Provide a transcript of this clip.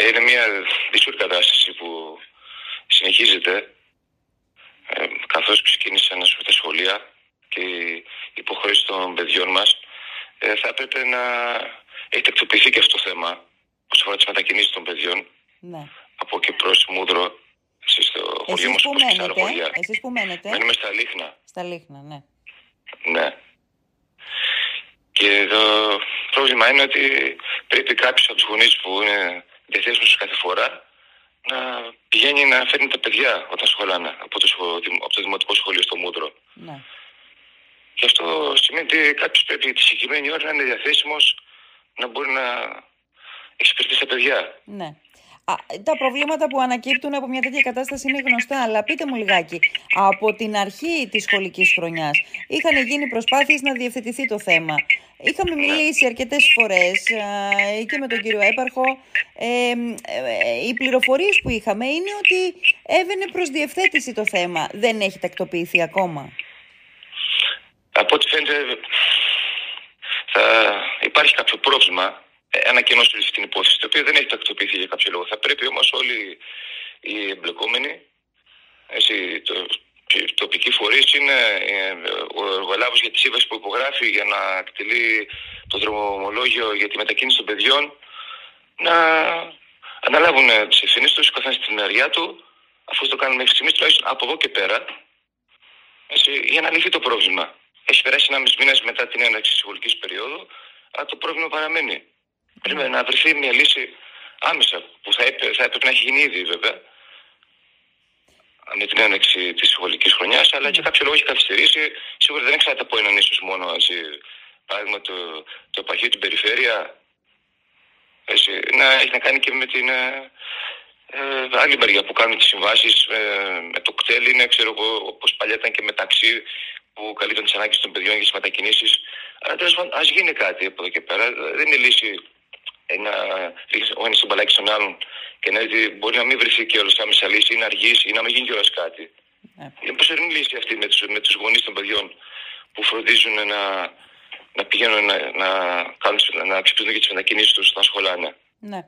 Ε, είναι μια δύσκολη κατάσταση που συνεχίζεται ε, καθώς ξεκίνησαν τα σχολεία και η υποχρέωση των παιδιών μας ε, θα έπρεπε να έχει τακτοποιηθεί και αυτό το θέμα όσον αφορά τις μετακινήσεις των παιδιών Ναι. από και προς Μούδρο στο χωριό Εσείς μας που όπως και σε άλλα μένετε, χωριά. εσείς που μένετε, Μένουμε στα Λίχνα. στα Λίχνα, ναι. Ναι. Και το πρόβλημα είναι ότι πρέπει κάποιο από τους γονείς που είναι διαθέσιμο κάθε φορά να πηγαίνει να φέρνει τα παιδιά όταν σχολάνε από το, σχο- από το δημοτικό σχολείο στο Μούτρο. ναι. Και αυτό σημαίνει ότι κάποιος πρέπει τη συγκεκριμένη ώρα να είναι διαθέσιμος να μπορεί να εξυπηρετήσει τα παιδιά. Ναι. Α, τα προβλήματα που ανακύπτουν από μια τέτοια κατάσταση είναι γνωστά, αλλά πείτε μου λιγάκι, από την αρχή της σχολικής χρονιάς είχαν γίνει προσπάθειες να διευθετηθεί το θέμα. Είχαμε μιλήσει αρκετές φορές α, και με τον κύριο Έπαρχο. Ε, ε, ε, οι πληροφορίες που είχαμε είναι ότι έβαινε προς διευθέτηση το θέμα. Δεν έχει τακτοποιηθεί ακόμα. Από ό,τι φαίνεται θα υπάρχει κάποιο πρόβλημα, ε, ένα κενό σε αυτή την υπόθεση, το οποίο δεν έχει τακτοποιηθεί για κάποιο λόγο. Θα πρέπει όμως όλοι οι εμπλεκόμενοι, έτσι, το, οι τοπικοί φορείς είναι ε, ο εργολάβος για τη σύμβαση που υπογράφει για να εκτελεί το δρομολόγιο για τη μετακίνηση των παιδιών, να αναλάβουν τις ευθύνες τους, καθένα στην μεριά του, αφού το κάνουν μέχρι στιγμής, τουλάχιστον από εδώ και πέρα, έτσι, για να λυθεί το πρόβλημα. Έχει περάσει ένα μήνας μετά την έναρξη της σχολικής περίοδου, αλλά το πρόβλημα παραμένει. Πρέπει να βρεθεί μια λύση άμεσα, που θα, έπε, θα έπρεπε να έχει γίνει ήδη βέβαια, με την έναρξη της σχολική χρονιάς, αλλά και κάποιο λόγο έχει καθυστερήσει. Σίγουρα δεν εξαρτάται από έναν ίσω μόνο. Έτσι, παράδειγμα, το, το επαρχείο την περιφέρεια, έτσι, να έχει να κάνει και με την ε, ε, άλλη μεριά που κάνουν τις συμβάσεις ε, με το κτέλ. Είναι, ξέρω εγώ, όπως παλιά ήταν και μεταξύ που καλύπτουν τις ανάγκες των παιδιών για τις μετακινήσεις. Αλλά τέλος πάντων, ας γίνει κάτι από εδώ και πέρα. Δεν είναι λύση ε, να ρίξει ο ένα τον μπαλάκι στον άλλον και να δει μπορεί να μην βρεθεί και όλος άμεσα λύση ή να αργήσει ή να μην γίνει κιόλας κάτι. Ναι. Είναι προσωρινή λύση αυτή με τους με τους γονείς των παιδιών που φροντίζουν να, να πηγαίνουν να, να, κάνουν, να ξυπνούν και τις μετακινήσεις τους όταν σχολάνε. Ναι.